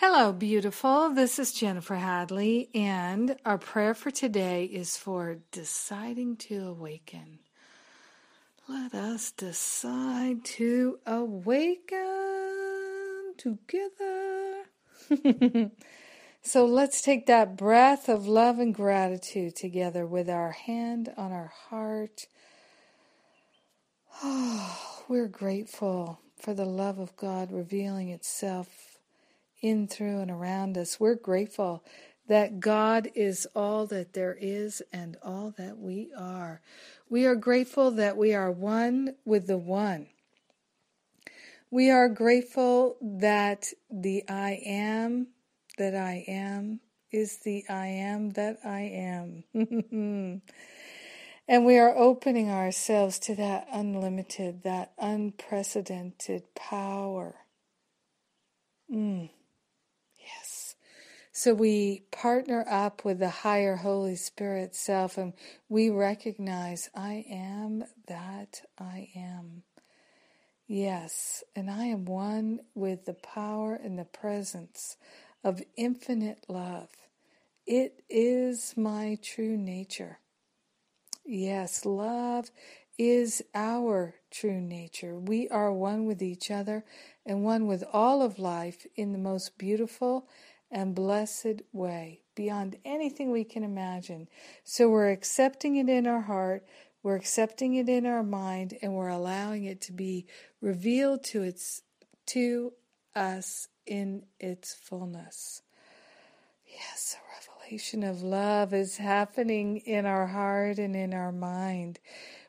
Hello, beautiful. This is Jennifer Hadley, and our prayer for today is for deciding to awaken. Let us decide to awaken together. so let's take that breath of love and gratitude together with our hand on our heart. Oh, we're grateful for the love of God revealing itself in, through, and around us. We're grateful that God is all that there is and all that we are. We are grateful that we are one with the one. We are grateful that the I am that I am is the I am that I am. and we are opening ourselves to that unlimited, that unprecedented power. Mm. So we partner up with the higher Holy Spirit self and we recognize I am that I am. Yes, and I am one with the power and the presence of infinite love. It is my true nature. Yes, love is our true nature. We are one with each other and one with all of life in the most beautiful and blessed way beyond anything we can imagine. So we're accepting it in our heart, we're accepting it in our mind, and we're allowing it to be revealed to its to us in its fullness. Yes, a revelation of love is happening in our heart and in our mind.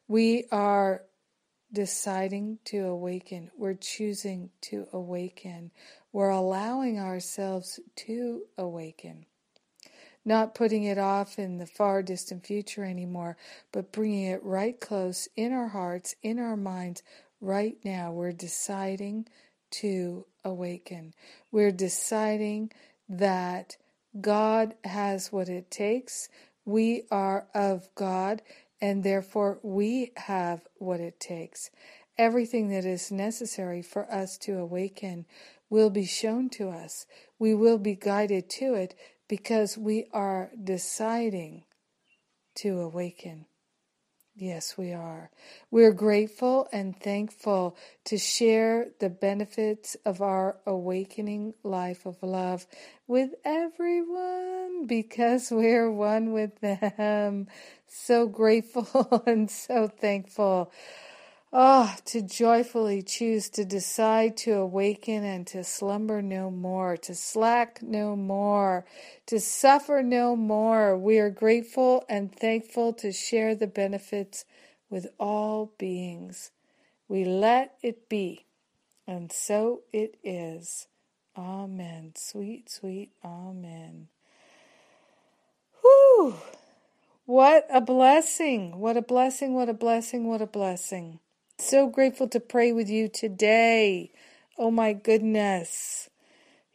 We are deciding to awaken. We're choosing to awaken. We're allowing ourselves to awaken. Not putting it off in the far distant future anymore, but bringing it right close in our hearts, in our minds, right now. We're deciding to awaken. We're deciding that God has what it takes. We are of God and therefore we have what it takes. Everything that is necessary for us to awaken will be shown to us. We will be guided to it because we are deciding to awaken. Yes, we are. We're grateful and thankful to share the benefits of our awakening life of love with everyone because we're one with them. So grateful and so thankful. Ah, oh, to joyfully choose to decide to awaken and to slumber no more, to slack no more, to suffer no more. We are grateful and thankful to share the benefits with all beings. We let it be, and so it is. Amen. Sweet, sweet Amen. Whew! What a blessing! What a blessing! What a blessing! What a blessing! So grateful to pray with you today. Oh my goodness.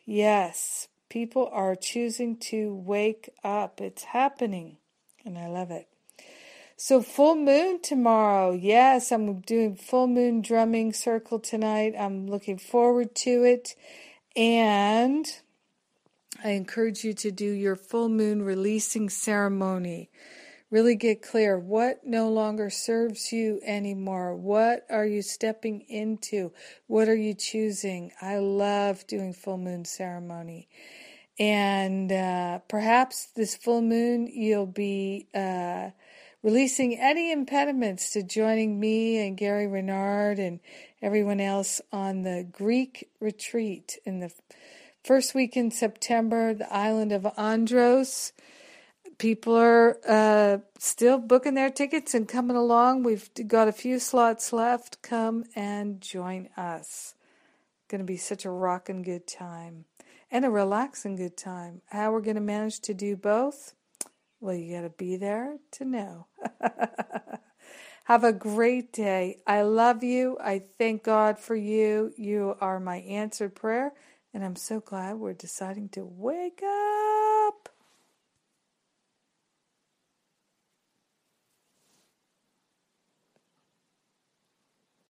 Yes, people are choosing to wake up. It's happening, and I love it. So, full moon tomorrow. Yes, I'm doing full moon drumming circle tonight. I'm looking forward to it. And I encourage you to do your full moon releasing ceremony. Really get clear what no longer serves you anymore. What are you stepping into? What are you choosing? I love doing full moon ceremony. And uh, perhaps this full moon, you'll be uh, releasing any impediments to joining me and Gary Renard and everyone else on the Greek retreat in the first week in September, the island of Andros people are uh, still booking their tickets and coming along. We've got a few slots left. Come and join us. Going to be such a rocking good time and a relaxing good time. How we're going to manage to do both? Well, you got to be there to know. Have a great day. I love you. I thank God for you. You are my answered prayer, and I'm so glad we're deciding to wake up.